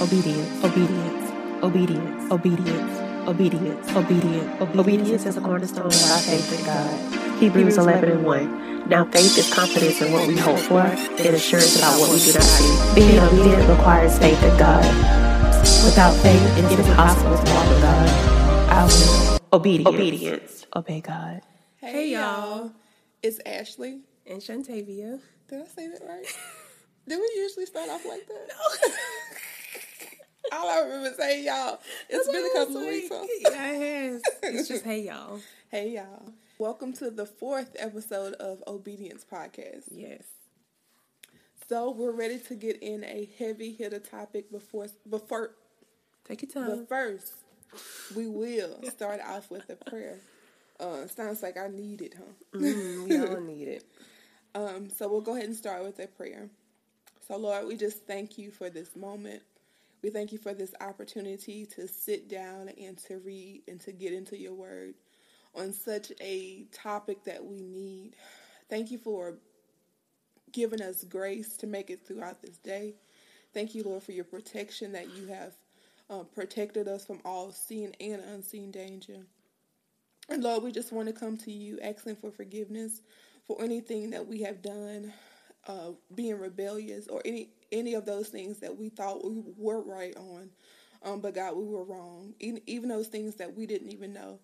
obedience, obedience, obedience, obedience, obedience, obedience. Obedience is a cornerstone of our faith in God. Hebrews 11 and 1. Now faith is confidence in what we hope for and assurance about what we do not see. Being obedient requires faith in God. Without faith, it is impossible to walk with God. I will. Obedience. Obedience. Obey God. Hey y'all, it's Ashley. And Shantavia. Did I say that right? Do we usually start off like that? No. All I remember saying y'all. It's been a couple of weeks. Huh? Yeah, it has. It's just hey y'all. Hey y'all. Welcome to the fourth episode of Obedience Podcast. Yes. So we're ready to get in a heavy hitter topic before before Take your time. but first we will start off with a prayer. Uh sounds like I need it, huh? Mm, we all need it. Um, so we'll go ahead and start with a prayer. So, Lord, we just thank you for this moment. We thank you for this opportunity to sit down and to read and to get into your word on such a topic that we need. Thank you for giving us grace to make it throughout this day. Thank you, Lord, for your protection that you have uh, protected us from all seen and unseen danger. And Lord, we just want to come to you asking for forgiveness for anything that we have done, uh, being rebellious, or any any of those things that we thought we were right on, um, but God, we were wrong. Even, even those things that we didn't even know.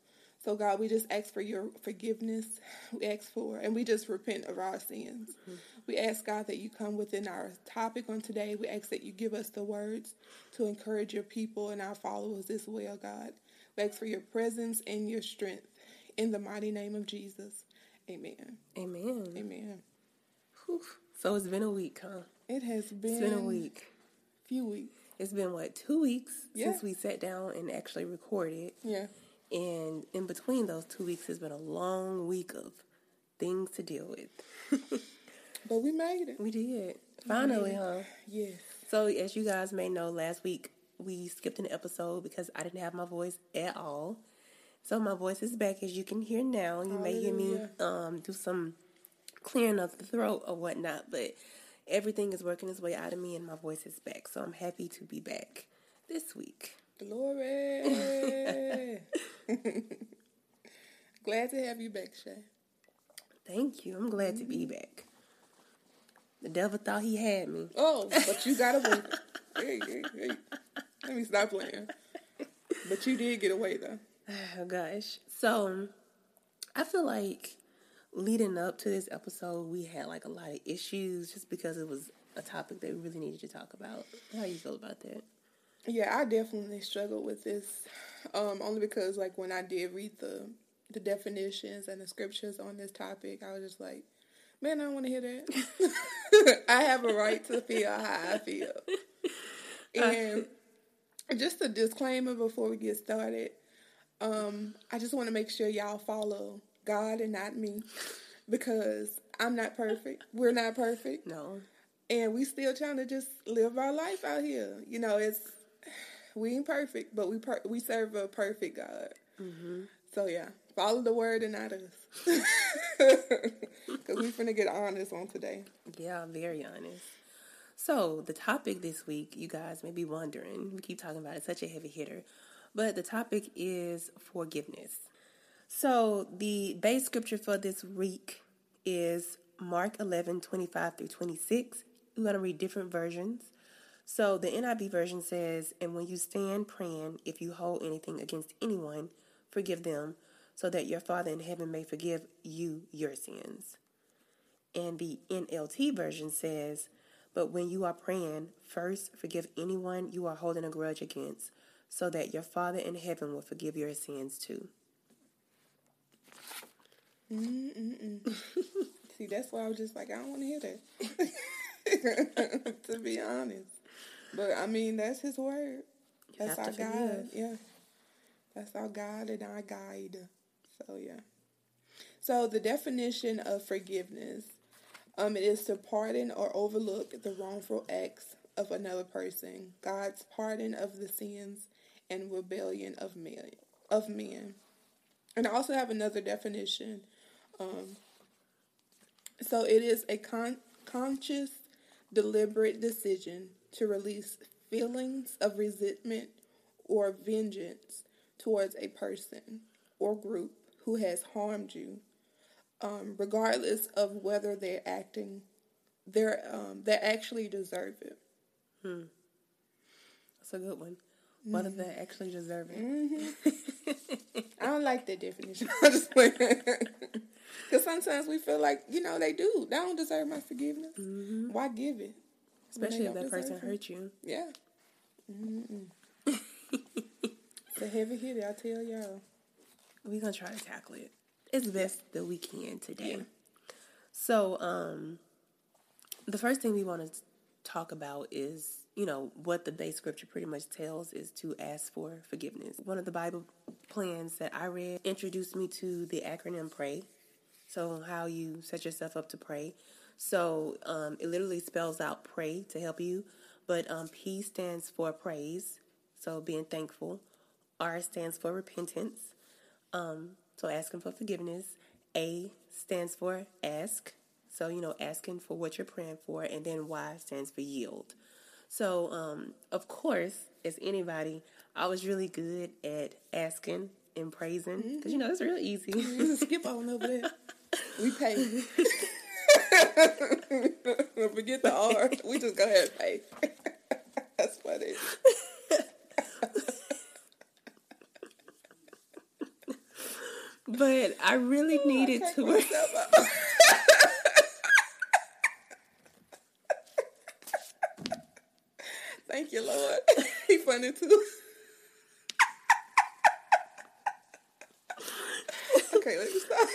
So God, we just ask for your forgiveness. We ask for, and we just repent of our sins. We ask God that you come within our topic on today. We ask that you give us the words to encourage your people and our followers as well, God. We ask for your presence and your strength in the mighty name of Jesus. Amen. Amen. Amen. Whew. So it's been a week, huh? It has been, It's been a week. Few weeks. It's been what two weeks Yeah. since we sat down and actually recorded, Yeah. and in between those two weeks has been a long week of things to deal with. But we made it. we did finally, huh? Yes. So, as you guys may know, last week we skipped an episode because I didn't have my voice at all. So my voice is back, as you can hear now. You may hear me um, do some clearing of the throat or whatnot, but everything is working its way out of me, and my voice is back. So I'm happy to be back this week. Glory. Glad to have you back, Shay. Thank you. I'm glad to be mm-hmm. back. The devil thought he had me. Oh, but you got away. hey, hey, hey. Let me stop playing. But you did get away though. Oh gosh. So I feel like leading up to this episode we had like a lot of issues just because it was a topic that we really needed to talk about. How you feel about that? Yeah, I definitely struggled with this. Um, only because like when I did read the the definitions and the scriptures on this topic, I was just like, Man, I don't want to hear that. I have a right to feel how I feel. And just a disclaimer before we get started. Um, I just want to make sure y'all follow God and not me because I'm not perfect. We're not perfect. No. And we still trying to just live our life out here. You know, it's we ain't perfect, but we per- we serve a perfect God. Mm-hmm. So yeah, follow the word and not us, because we finna get honest on today. Yeah, very honest. So the topic this week, you guys may be wondering, we keep talking about it, such a heavy hitter, but the topic is forgiveness. So the base scripture for this week is Mark 11, 25 through 26. We're going to read different versions. So the NIV version says, And when you stand praying, if you hold anything against anyone, forgive them, so that your Father in heaven may forgive you your sins. And the NLT version says, But when you are praying, first forgive anyone you are holding a grudge against, so that your Father in heaven will forgive your sins too. See, that's why I was just like, I don't want to hear that. to be honest, but I mean, that's His word. That's our God. Yeah, that's our God and our guide. So yeah. So the definition of forgiveness, um, it is to pardon or overlook the wrongful acts of another person, God's pardon of the sins and rebellion of men. Of men, and I also have another definition. Um, so it is a con- conscious, deliberate decision to release feelings of resentment or vengeance towards a person or group who has harmed you, um, regardless of whether they're acting, they're um, they actually deserve it. Hmm. That's a good one. Mm-hmm. they actually deserve it. Mm-hmm. I don't like that definition. Because sometimes we feel like you know they do. They don't deserve my forgiveness. Mm-hmm. Why give it? Especially if that person it? hurt you. Yeah. it's a heavy hit. I tell y'all. We're gonna try to tackle it as best that we can today. Yeah. So, um, the first thing we want to talk about is you know what the base scripture pretty much tells is to ask for forgiveness. One of the Bible plans that I read introduced me to the acronym PRAY. So, how you set yourself up to pray. So, um, it literally spells out pray to help you, but um, P stands for praise, so being thankful. R stands for repentance, um, so asking for forgiveness. A stands for ask, so you know asking for what you're praying for, and then Y stands for yield. So, um, of course, as anybody, I was really good at asking and praising because you know it's really easy. skip on over there. We pay. Forget the R. We just go ahead and pay. That's funny. but I really needed I to work. Thank you, Lord. he funny too. okay, let me stop.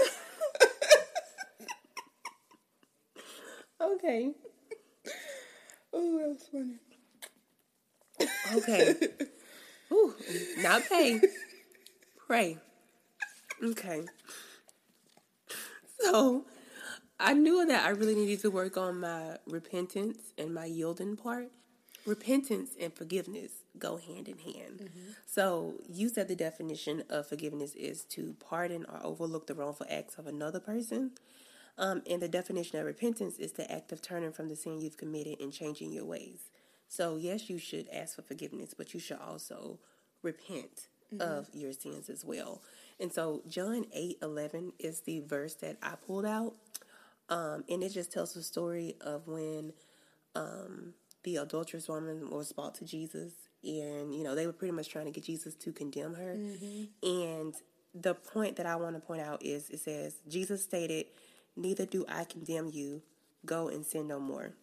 Okay. Oh, that was funny. Okay. Ooh, not pay. Pray. Okay. So I knew that I really needed to work on my repentance and my yielding part. Repentance and forgiveness go hand in hand. Mm-hmm. So you said the definition of forgiveness is to pardon or overlook the wrongful acts of another person. Um, and the definition of repentance is the act of turning from the sin you've committed and changing your ways. So, yes, you should ask for forgiveness, but you should also repent mm-hmm. of your sins as well. And so, John 8 11 is the verse that I pulled out. Um, and it just tells the story of when um, the adulterous woman was brought to Jesus. And, you know, they were pretty much trying to get Jesus to condemn her. Mm-hmm. And the point that I want to point out is it says, Jesus stated, Neither do I condemn you. Go and sin no more.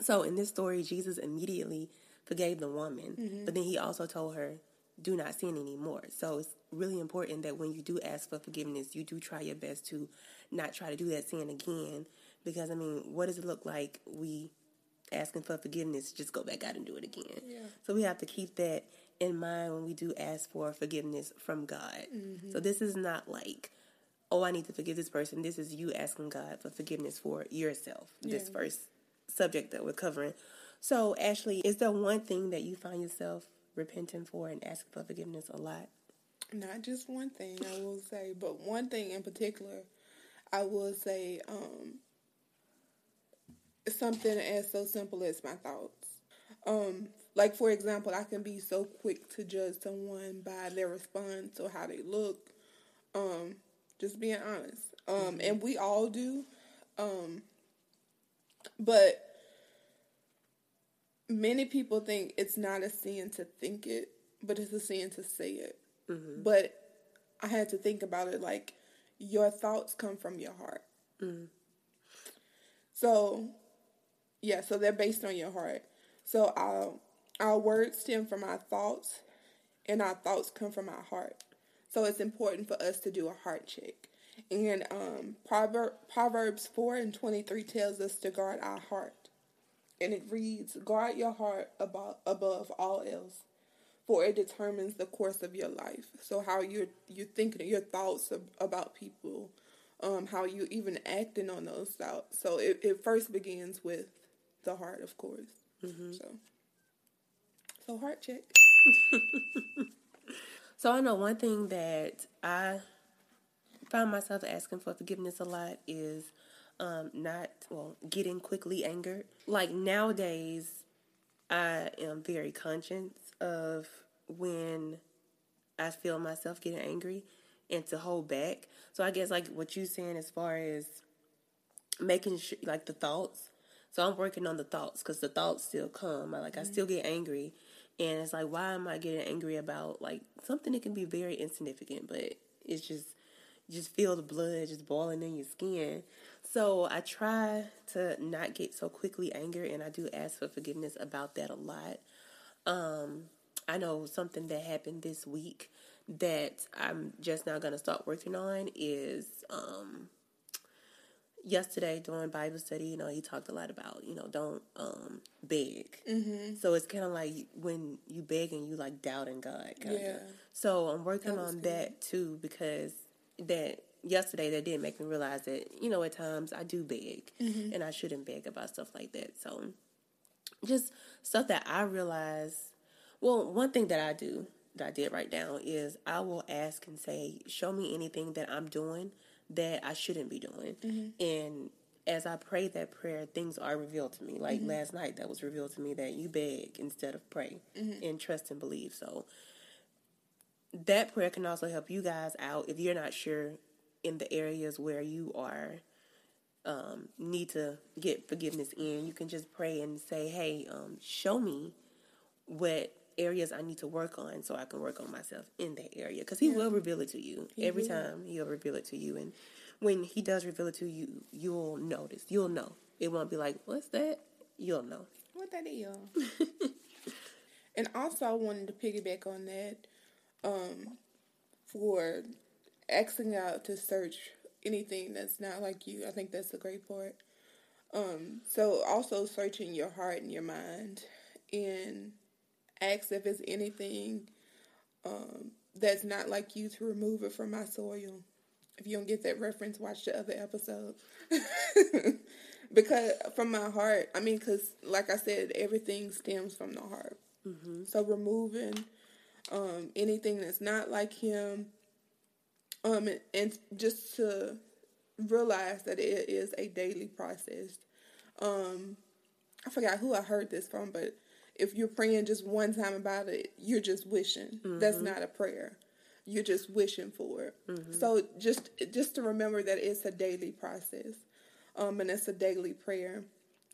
So in this story, Jesus immediately forgave the woman, mm-hmm. but then he also told her, do not sin anymore. So it's really important that when you do ask for forgiveness, you do try your best to not try to do that sin again. Because I mean, what does it look like we asking for forgiveness, just go back out and do it again? Yeah. So we have to keep that in mind when we do ask for forgiveness from God. Mm-hmm. So this is not like, oh, I need to forgive this person. This is you asking God for forgiveness for yourself. Yeah. This first subject that we're covering. So, Ashley, is there one thing that you find yourself repenting for and asking for forgiveness a lot? Not just one thing, I will say, but one thing in particular, I will say um, something as so simple as my thoughts. Um, like, for example, I can be so quick to judge someone by their response or how they look. Um, just being honest. Um, mm-hmm. And we all do. Um, but many people think it's not a sin to think it, but it's a sin to say it. Mm-hmm. But I had to think about it like your thoughts come from your heart. Mm-hmm. So, yeah, so they're based on your heart. So our our words stem from our thoughts, and our thoughts come from our heart. So it's important for us to do a heart check. And um, Proverb, Proverbs 4 and 23 tells us to guard our heart. And it reads, Guard your heart above, above all else, for it determines the course of your life. So, how you're, you're thinking, your thoughts of, about people, um, how you even acting on those thoughts. So, it, it first begins with the heart, of course. Mm-hmm. So, so, heart check. so, I know one thing that I find myself asking for forgiveness a lot is um, not well getting quickly angered. Like nowadays, I am very conscious of when I feel myself getting angry and to hold back. So I guess like what you saying as far as making sure like the thoughts. So I'm working on the thoughts because the thoughts still come. I, like I still get angry, and it's like why am I getting angry about like something that can be very insignificant, but it's just you just feel the blood just boiling in your skin. So I try to not get so quickly angry, and I do ask for forgiveness about that a lot. Um, I know something that happened this week that I'm just now going to start working on is um, yesterday during Bible study, you know, he talked a lot about, you know, don't um, beg. Mm-hmm. So it's kind of like when you beg and you like doubting God. Kinda. Yeah. So I'm working That on good. that too because that yesterday that did make me realize that, you know, at times I do beg Mm-hmm. and I shouldn't beg about stuff like that. So just stuff that I realize. Well, one thing that I do that I did write down is I will ask and say, "Show me anything that I'm doing that I shouldn't be doing." And as I pray that prayer, things are revealed to me. Like last night, that was revealed to me that you beg instead of pray and trust and believe. So that prayer can also help you guys out if you're not sure in the areas where you are um, need to get forgiveness in, you can just pray and say, "Hey, um, show me what areas I need to work on, so I can work on myself in that area." Because He will reveal it to you every time. He'll reveal it to you, and when He does reveal it to you, you'll notice. You'll know. It won't be like, "What's that?" You'll know. What that is. and also, I wanted to piggyback on that um, for asking out to search anything that's not like you. I think that's a great part. Um, so, also searching your heart and your mind and ask if it's anything um, that's not like you to remove it from my soil. If you don't get that reference, watch the other episode. because from my heart, I mean, because like I said, everything stems from the heart. So removing um, anything that's not like him, um, and, and just to realize that it is a daily process. Um, I forgot who I heard this from, but if you're praying just one time about it, you're just wishing. That's not a prayer. You're just wishing for it. So just just to remember that it's a daily process, um, and it's a daily prayer,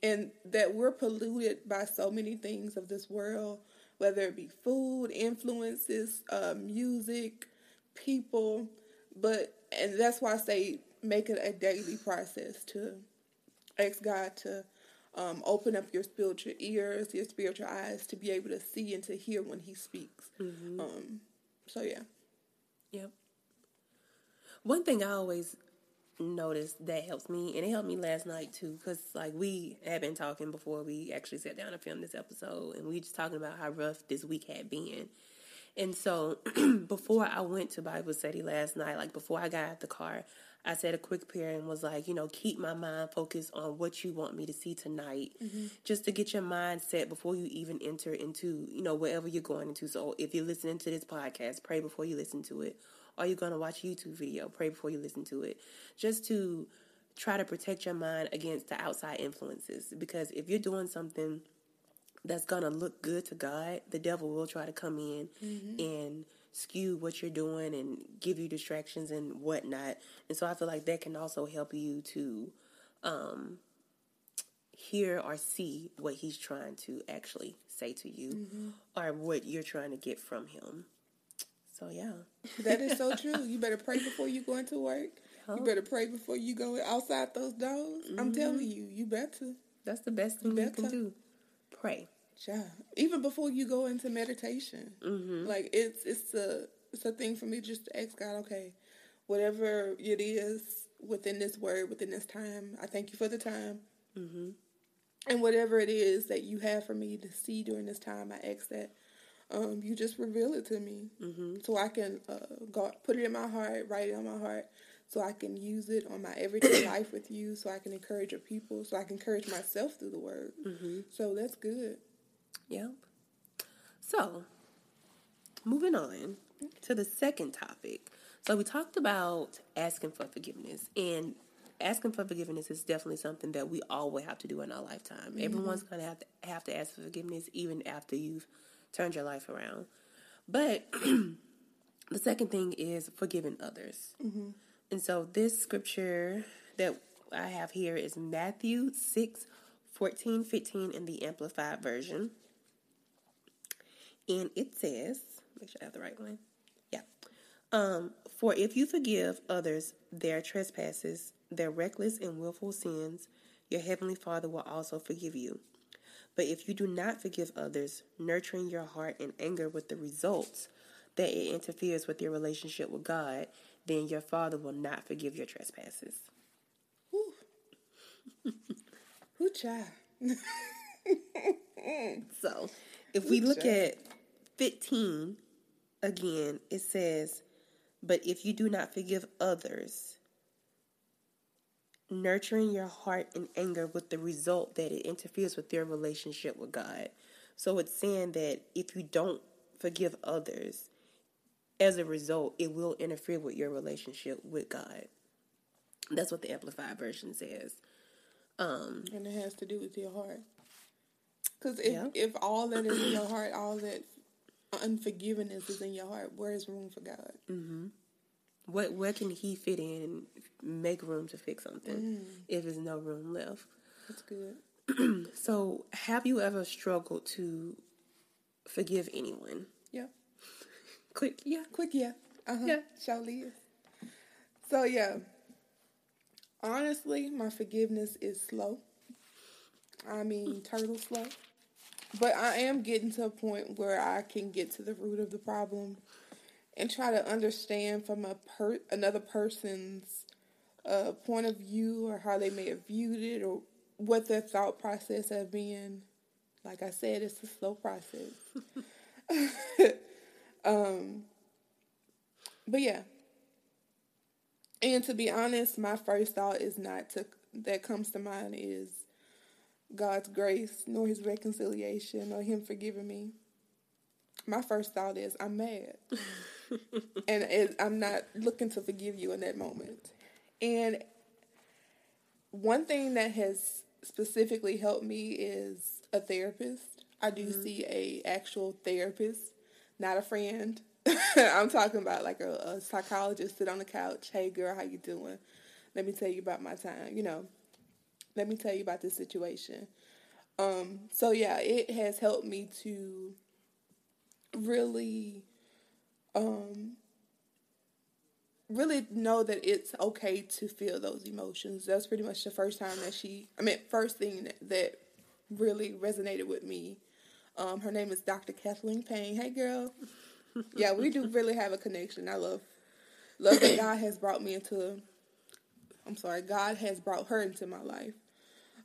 and that we're polluted by so many things of this world, whether it be food, influences, uh, music, people, but and that's why I say make it a daily process to ask God to um, open up your spiritual ears, your spiritual eyes to be able to see and to hear when He speaks. Um, so yeah, Yep. One thing I always notice that helps me, and it helped me last night too, because like we had been talking before we actually sat down to film this episode, and we just talking about how rough this week had been. And so before I went to Bible study last night, like before I got out the car, I said a quick prayer and was like, you know, keep my mind focused on what you want me to see tonight, mm-hmm. just to get your mind set before you even enter into, you know, whatever you're going into. So if you're listening to this podcast, pray before you listen to it. Or you're going to watch a YouTube video, pray before you listen to it. Just to try to protect your mind against the outside influences. Because if you're doing something that's gonna look good to God, the devil will try to come in mm-hmm. and skew what you're doing and give you distractions and whatnot. And so I feel like that can also help you to um, hear or see what he's trying to actually say to you or what you're trying to get from him. So yeah. that is so true. You better pray before you go into work. You better pray before you go outside those doors. I'm telling you, you better. That's the best thing you can do. Pray. Yeah, even before you go into meditation, like it's it's a it's a thing for me just to ask God, okay, whatever it is within this word, within this time, I thank you for the time, mm-hmm. and whatever it is that you have for me to see during this time, I ask that um, you just reveal it to me, mm-hmm. so I can uh, go put it in my heart, write it on my heart. So I can use it on my everyday life with you. So I can encourage your people. So I can encourage myself through the word. So that's good. Yep. So, moving on to the second topic. So, we talked about asking for forgiveness, and asking for forgiveness is definitely something that we always have to do in our lifetime. Mm-hmm. Everyone's gonna have to have to ask for forgiveness even after you've turned your life around. But the second thing is forgiving others. Mm-hmm. And so this scripture that I have here is Matthew 6, 14, 15 in the Amplified Version. And it says, make sure I have the right one. Yeah. Um, For if you forgive others their trespasses, their reckless and willful sins, your heavenly Father will also forgive you. But if you do not forgive others, nurturing your heart in anger with the results that it interferes with your relationship with God, then your Father will not forgive your trespasses. Child? so, if we look at 15 again, it says, But if you do not forgive others, nurturing your heart in anger with the result that it interferes with your relationship with God. So it's saying that if you don't forgive others, as a result, it will interfere with your relationship with God. That's what the Amplified Version says. Um, and it has to do with your heart. Because if, yeah. if all that is in your heart, all that unforgiveness is in your heart, where is room for God? Mm-hmm. What where can He fit in and make room to fix something mm. if there's no room left? That's good. so, have you ever struggled to forgive anyone? Yeah. Quick, yeah. Quick, yeah. Uh huh. Yeah. Surely. So yeah, honestly, my forgiveness is slow. I mean, turtle slow. But I am getting to a point where I can get to the root of the problem and try to understand from a per- another person's uh, point of view or how they may have viewed it or what their thought process has been. Like I said, it's a slow process. um, but yeah, and to be honest, my first thought is not to that comes to mind is God's grace, nor His reconciliation, or Him forgiving me. My first thought is I'm mad, and it, I'm not looking to forgive you in that moment. And one thing that has specifically helped me is a therapist. I do mm-hmm. see a actual therapist, not a friend. I'm talking about like a, a, psychologist sit on the couch. Hey, girl, how you doing? Let me tell you about my time. You know, let me tell you about this situation. Um, so yeah, it has helped me to really, um, really know that it's okay to feel those emotions. That's pretty much the first time that she. I mean, first thing that, that really resonated with me. Um, her name is Dr. Kathleen Payne. Hey, girl yeah, we do really have a connection. I love love that God has brought me into. I'm sorry, God has brought her into my life.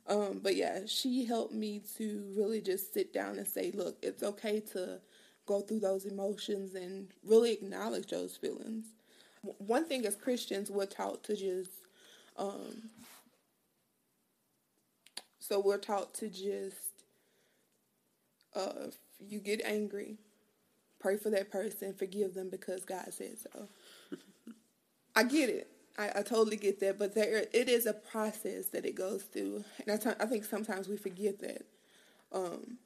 Um, but yeah, she helped me to really just sit down and say, look, it's okay to go through those emotions and really acknowledge those feelings. One thing as Christians, we're taught to just, um, so we're taught to just, uh, you get angry, Pray for that person, forgive them because God said so. I get it. I, I, totally get that, but there it is a process that it goes through, and I, think sometimes we forget that. Um,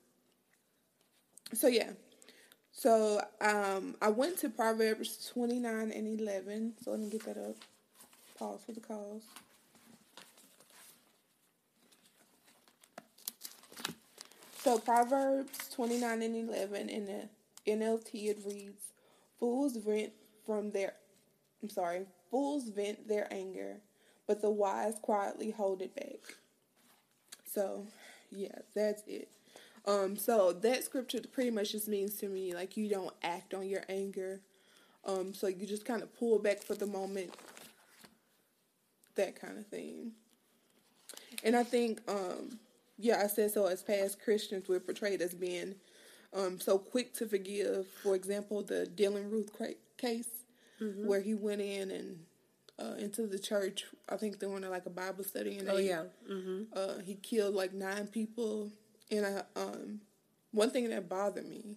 so yeah, so um, I went to Proverbs twenty nine and eleven. So let me get that up. Pause for the cause. So Proverbs twenty nine and eleven in the NLT it reads, "Fools rent from their, I'm sorry, fools vent their anger, but the wise quietly hold it back." So, yeah, that's it. Um, so that scripture pretty much just means to me like you don't act on your anger. Um, so you just kind of pull back for the moment. That kind of thing. And I think, um, yeah, I said so as past Christians, we're portrayed as being um, so quick to forgive. For example, the Dylann Roof case, mm-hmm. where he went in and uh, into the church. I think they went like a Bible study, and oh they, yeah, mm-hmm. uh, he killed like nine people. And I, um, one thing that bothered me,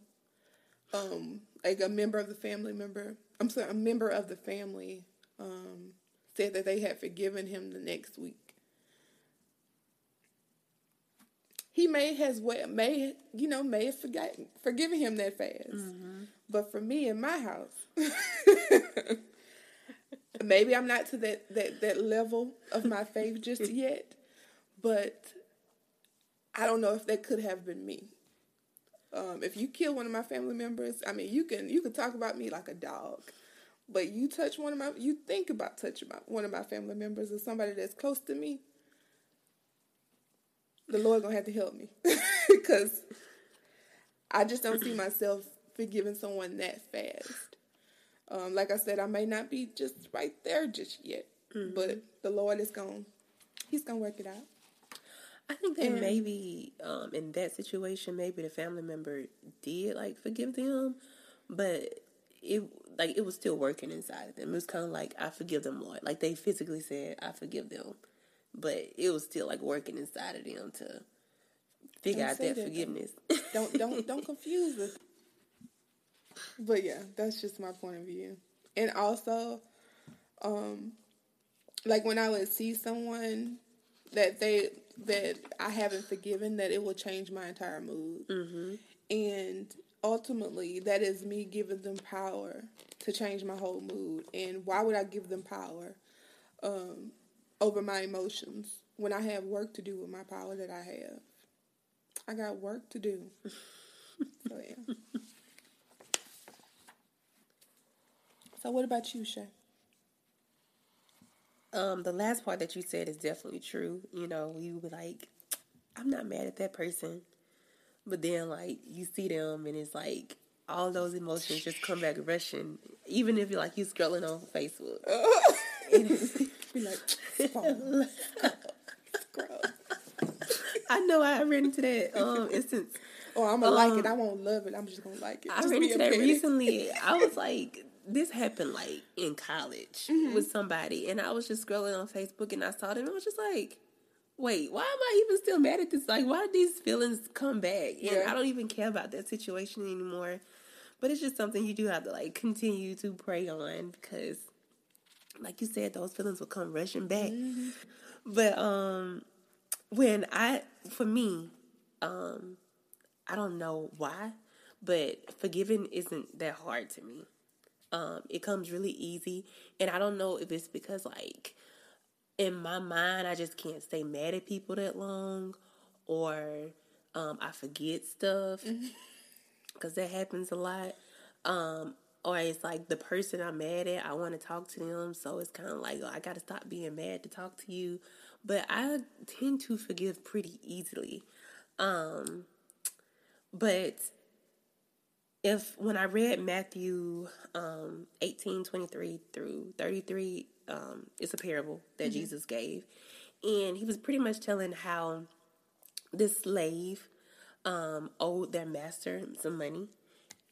um, like a member of the family member, I'm sorry, a member of the family, um, said that they had forgiven him the next week. He may has well may you know may have forgotten forgiven him that fast, mm-hmm. But for me in my house, maybe I'm not to that that that level of my faith just yet, but I don't know if that could have been me. Um, if you kill one of my family members, I mean, you can you can talk about me like a dog, but you touch one of my, you think about touching my, one of my family members or somebody that's close to me, the Lord gonna have to help me because I just don't see myself forgiving someone that fast. Um, like I said, I may not be just right there just yet, mm-hmm. but the Lord is going, He's gonna work it out. I think that and, maybe um, in that situation, maybe the family member did like forgive them, but it like it was still working inside of them. It was kind of like I forgive them, Lord. Like they physically said, I forgive them, but it was still like working inside of them to figure don't out that, that forgiveness. Don't don't don't confuse us. But yeah, that's just my point of view. And also, um, like when I would see someone that they that I haven't forgiven, that it will change my entire mood. Mm-hmm. And ultimately, that is me giving them power to change my whole mood. And why would I give them power um, over my emotions when I have work to do with my power that I have? I got work to do. so yeah. So what about you, Shay? Um, the last part that you said is definitely true. You know, you be like, I'm not mad at that person. But then like you see them and it's like all those emotions just come back rushing. Even if you're like you scrolling on Facebook. be like scroll. I know I ran into that um instance. Oh, I'm gonna um, like it. I won't love it. I'm just gonna like it. I ran into that recently. I was like, this happened like in college mm-hmm. with somebody, and I was just scrolling on Facebook and I saw them. And I was just like, wait, why am I even still mad at this? Like, why did these feelings come back? And yeah. I don't even care about that situation anymore. But it's just something you do have to like continue to pray on because, like you said, those feelings will come rushing back. Mm-hmm. But um, when I, for me, um, I don't know why, but forgiving isn't that hard to me. Um, it comes really easy, and I don't know if it's because like in my mind, I just can't stay mad at people that long, or um, I forget stuff because mm-hmm. that happens a lot. Um, or it's like the person I'm mad at, I want to talk to them, so it's kind of like oh, I got to stop being mad to talk to you. But I tend to forgive pretty easily. Um, but if when I read Matthew um, 18, 23 through 33, um, it's a parable that mm-hmm. Jesus gave. And he was pretty much telling how this slave um, owed their master some money.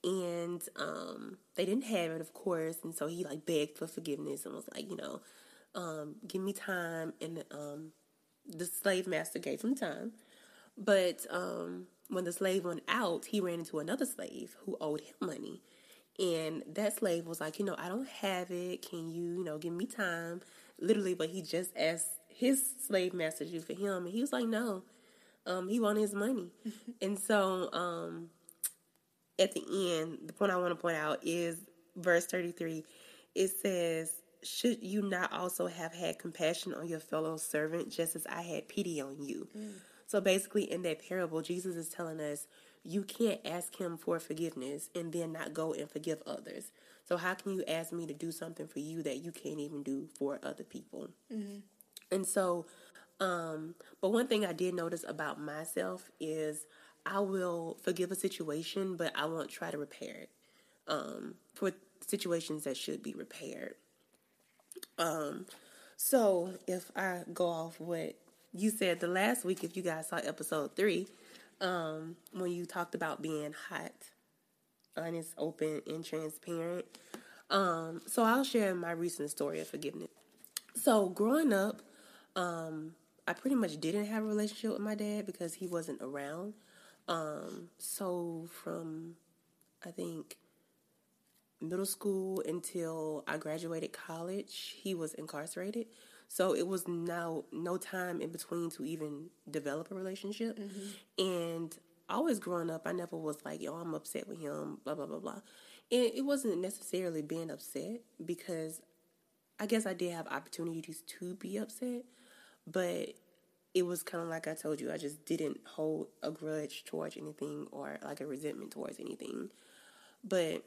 And um, they didn't have it, of course. And so he like begged for forgiveness and was like, you know, um, give me time. And um, the slave master gave him time. But um, when the slave went out, he ran into another slave who owed him money. And that slave was like, you know, I don't have it. Can you, you know, give me time? Literally, but he just asked his slave master to do for him. And he was like, no. Um, he wanted his money. and so um, at the end, the point I want to point out is verse 33. It says, Should you not also have had compassion on your fellow servant just as I had pity on you? Mm. So basically, in that parable, Jesus is telling us you can't ask him for forgiveness and then not go and forgive others. So how can you ask me to do something for you that you can't even do for other people? Mm-hmm. And so, um, but one thing I did notice about myself is I will forgive a situation, but I won't try to repair it um, for situations that should be repaired. Um, so if I go off what you said the last week, if you guys saw episode three, um, when you talked about being hot, honest, open, and transparent. Um, so I'll share my recent story of forgiveness. So growing up, um, I pretty much didn't have a relationship with my dad because he wasn't around. Um, so from I think middle school until I graduated college, he was incarcerated. So it was now no time in between to even develop a relationship. Mm-hmm. And always growing up, I never was like, yo, I'm upset with him, blah, blah, blah, blah. And it wasn't necessarily being upset because I guess I did have opportunities to be upset, but it was kind of like I told you, I just didn't hold a grudge towards anything or like a resentment towards anything. But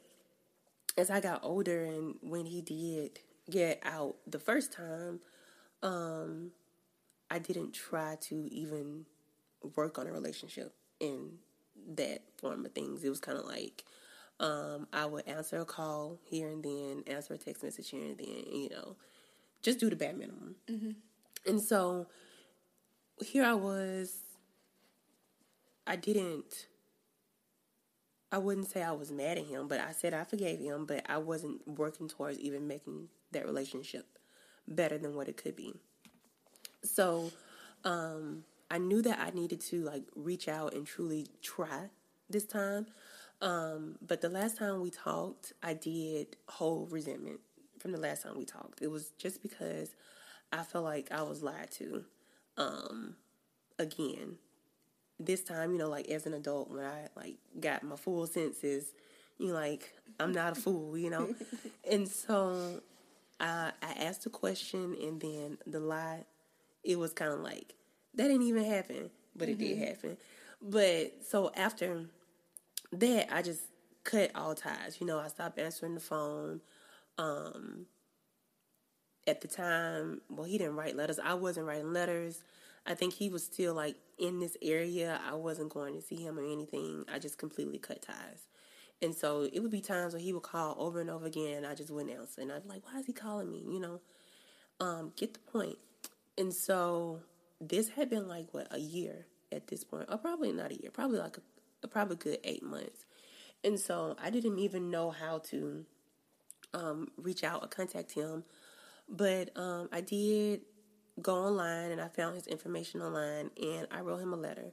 as I got older and when he did get out the first time, um, I didn't try to even work on a relationship in that form of things. It was kind of like um, I would answer a call here and then, answer a text message here and then, you know, just do the bare minimum. Mm-hmm. And so here I was, I didn't, I wouldn't say I was mad at him, but I said I forgave him, but I wasn't working towards even making that relationship better than what it could be. So, um, I knew that I needed to like reach out and truly try this time. Um, but the last time we talked, I did hold resentment from the last time we talked. It was just because I felt like I was lied to. Um, again, this time, you know, like as an adult, when I like got my full senses, you know, like I'm not a fool, you know, and so I I asked a question, and then the lie, it was kind of like that didn't even happen, but it mm-hmm. did happen. But so after that, I just cut all ties. You know, I stopped answering the phone. Um, at the time, well, he didn't write letters. I wasn't writing letters. I think he was still like in this area. I wasn't going to see him or anything. I just completely cut ties. And so it would be times where he would call over and over again. and I just wouldn't answer. And I'd be like, why is he calling me? You know, um, get the point. And so this had been like, what, a year at this point. Or probably not a year. Probably like a, a probably good eight months. And so I didn't even know how to um, reach out or contact him but um, I did go online and I found his information online and I wrote him a letter.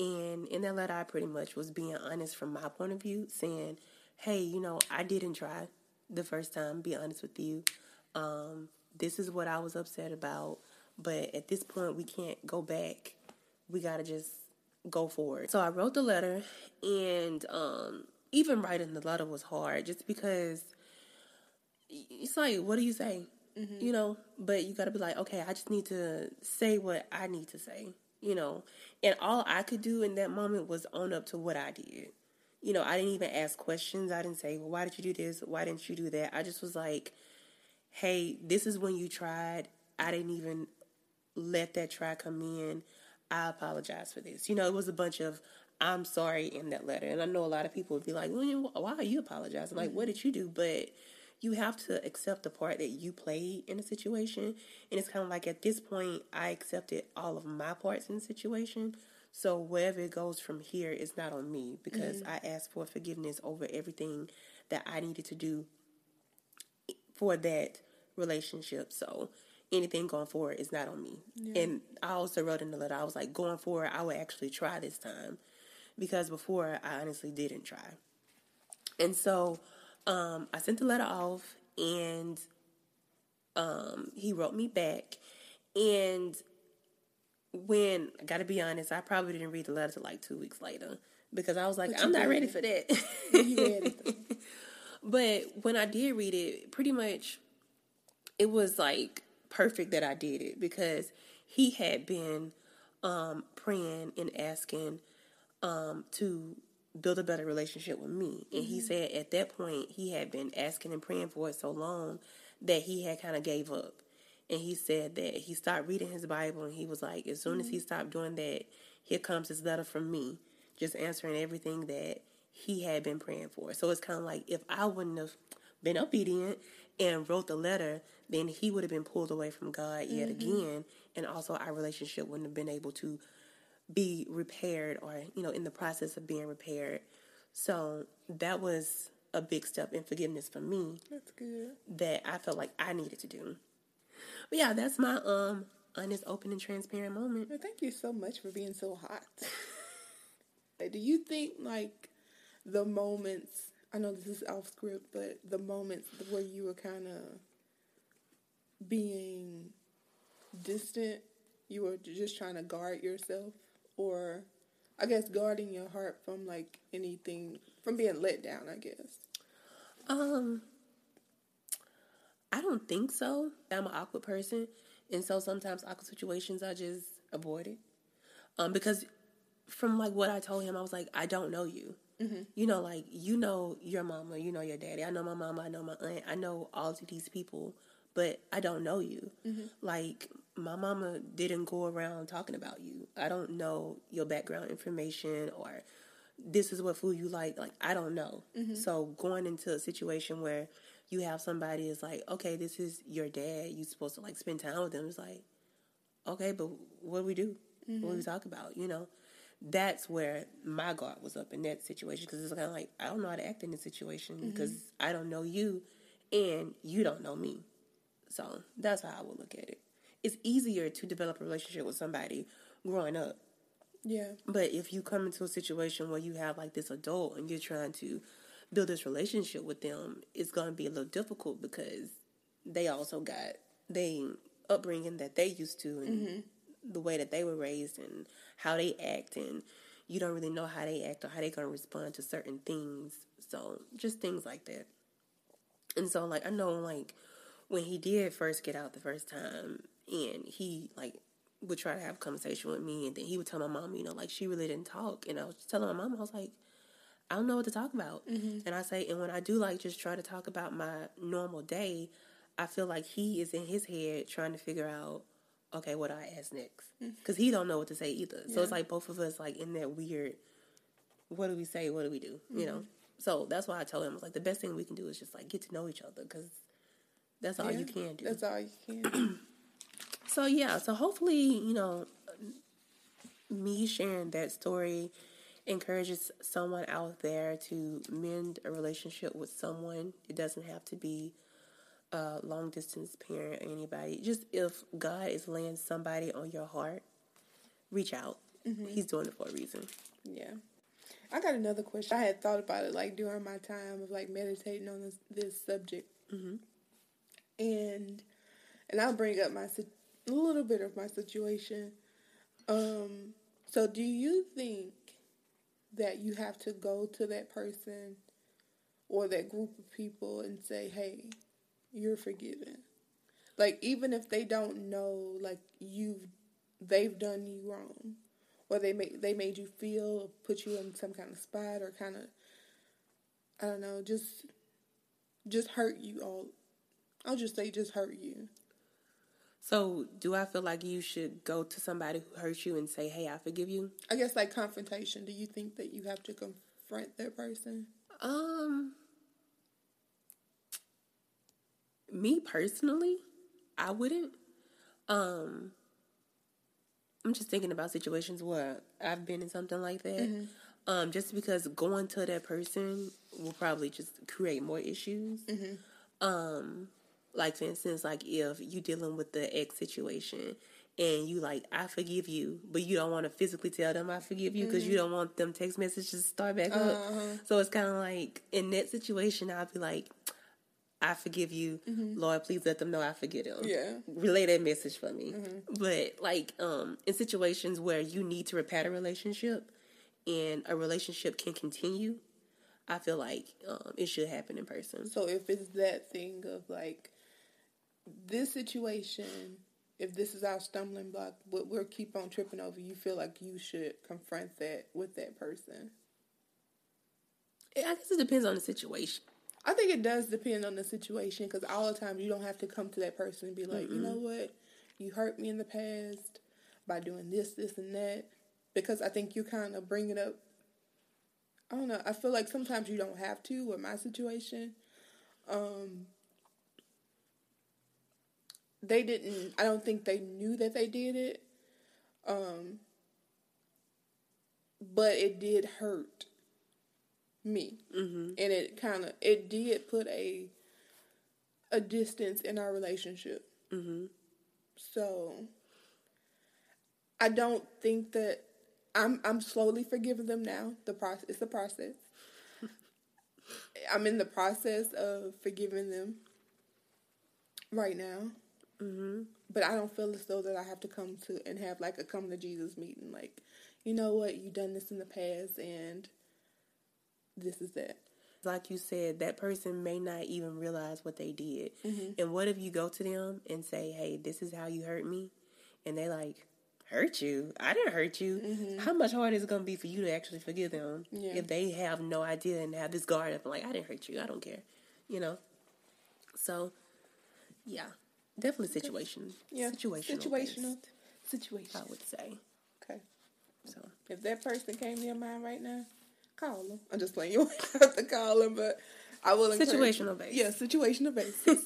And in that letter, I pretty much was being honest from my point of view, saying, hey, you know, I didn't try the first time, be honest with you. Um, this is what I was upset about. But at this point, we can't go back. We got to just go forward. So I wrote the letter, and um, even writing the letter was hard just because it's like, what do you say? Mm-hmm. You know, but you got to be like, okay, I just need to say what I need to say, you know. And all I could do in that moment was own up to what I did. You know, I didn't even ask questions. I didn't say, well, why did you do this? Why didn't you do that? I just was like, hey, this is when you tried. I didn't even let that try come in. I apologize for this. You know, it was a bunch of I'm sorry in that letter. And I know a lot of people would be like, well, why are you apologizing? Like, what mm-hmm. did you do? But you have to accept the part that you played in the situation. And it's kind of like at this point, I accepted all of my parts in the situation. So wherever it goes from here is not on me because mm-hmm. I asked for forgiveness over everything that I needed to do for that relationship. So anything going forward is not on me. Yeah. And I also wrote in the letter, I was like, going forward, I would actually try this time because before I honestly didn't try. And so um, I sent the letter off and um, he wrote me back. And when, I gotta be honest, I probably didn't read the letter till like two weeks later because I was like, I'm not ready for that. but when I did read it, pretty much it was like perfect that I did it because he had been um, praying and asking um, to build a better relationship with me. And mm-hmm. he said at that point he had been asking and praying for it so long that he had kind of gave up. And he said that he stopped reading his Bible and he was like, as soon mm-hmm. as he mm-hmm. stopped doing that, here comes his letter from me, just answering everything that he had been praying for. So it's kind of like if I wouldn't have been obedient and wrote the letter, then he would have been pulled away from God yet mm-hmm. again. And also our relationship wouldn't have been able to be repaired or, you know, in the process of being repaired. So that was a big step in forgiveness for me. That's good. That I felt like I needed to do. But yeah, that's my um honest, open, and transparent moment. Well, thank you so much for being so hot. do you think like the moments I know this is off script, but the moments where you were kind of being distant, you were just trying to guard yourself, or I guess guarding your heart from like anything from being let down. I guess. Um, I don't think so. I'm an awkward person, and so sometimes awkward situations I just avoid it. Um, because from like what I told him, I was like, I don't know you. Mm-hmm. You know, like you know your mama, you know your daddy. I know my mama, I know my aunt, I know all of these people, but I don't know you. Mm-hmm. Like my mama didn't go around talking about you. I don't know your background information or this is what food you like. Like I don't know. Mm-hmm. So going into a situation where you have somebody is like, okay, this is your dad. You're supposed to like spend time with them. It's like, okay, but what do we do? Mm-hmm. What do we talk about? You know, that's where my guard was up in that situation because it's kind of like I don't know how to act in this situation because mm-hmm. I don't know you and you don't know me. So that's how I would look at it. It's easier to develop a relationship with somebody growing up. Yeah. But if you come into a situation where you have like this adult and you're trying to build this relationship with them, it's going to be a little difficult because they also got they upbringing that they used to and mm-hmm. the way that they were raised and how they act and you don't really know how they act or how they're going to respond to certain things. So just things like that. And so like I know like when he did first get out the first time and he like would try to have a conversation with me and then he would tell my mom, you know, like she really didn't talk and I was telling my mom, I was like, I don't know what to talk about. Mm-hmm. And I say, and when I do like just try to talk about my normal day, I feel like he is in his head trying to figure out, okay, what do I ask next? Because mm-hmm. he don't know what to say either. Yeah. So it's like both of us like in that weird, what do we say? What do we do? Mm-hmm. You know. So that's why I told him I was like the best thing we can do is just like get to know each other because that's all yeah, you can do. That's all you can. so yeah, so hopefully you know me sharing that story encourages someone out there to mend a relationship with someone. It doesn't have to be a long distance parent or anybody. Just if God is laying somebody on your heart, reach out. Mm-hmm. He's doing it for a reason. Yeah. I got another question. I had thought about it like during my time of like meditating on this this subject, mm-hmm. and and I'll bring up my a little bit of my situation. Um, so do you think that you have to go to that person or that group of people and say, "Hey, you're forgiven." Like even if they don't know, like you've they've done you wrong, or they made they made you feel, put you in some kind of spot, or kind of I don't know, just just hurt you all. I'll just say just hurt you. So, do I feel like you should go to somebody who hurt you and say, "Hey, I forgive you"? I guess like confrontation. Do you think that you have to confront that person? Um, me personally, I wouldn't. Um, I'm just thinking about situations where I've been in something like that. Mm-hmm. Um, just because going to that person will probably just create more issues. Mm-hmm. Um, like for instance, like if you dealing with the ex situation and you like I forgive you, but you don't want to physically tell them I forgive you because mm-hmm. you don't want them text messages to start back uh-huh. up. So it's kind of like in that situation, I'll be like, I forgive you, mm-hmm. Lord. Please let them know I forgive them. Yeah, relay that message for me. Mm-hmm. But like um, in situations where you need to repair a relationship and a relationship can continue, I feel like um, it should happen in person. So if it's that thing of like this situation, if this is our stumbling block, but we'll keep on tripping over, you feel like you should confront that with that person? I guess it depends on the situation. I think it does depend on the situation because all the time you don't have to come to that person and be like, mm you know what, you hurt me in the past by doing this, this, and that. Because I think you kind of bring it up. I don't know. I feel like sometimes you don't have to with my situation. Um, they didn't I don't think they knew that they did it. Um but it did hurt me. Mm-hmm. And it kind of it did put a a distance in our relationship. Mm-hmm. So I don't think that I'm I'm slowly forgiving them now. The process it's a process. I'm in the process of forgiving them right now. Mm-hmm. But I don't feel as though that I have to come to and have like a come to Jesus meeting. Like, you know what, you've done this in the past, and this is that. Like you said, that person may not even realize what they did. Mm-hmm. And what if you go to them and say, "Hey, this is how you hurt me," and they like, "Hurt you? I didn't hurt you." How much harder is it going to be for you to actually forgive them Mm-hmm. Yeah. if they have no idea and have this guard up, like, "I didn't hurt you. I don't care," you know? So, yeah, definitely situation. Yeah, situational. situational. Situation. I would say. Okay. So, If that person came to your mind right now, call them. I'm just playing. You don't have to call them, but I will. Situational basis. Yeah, situational basis.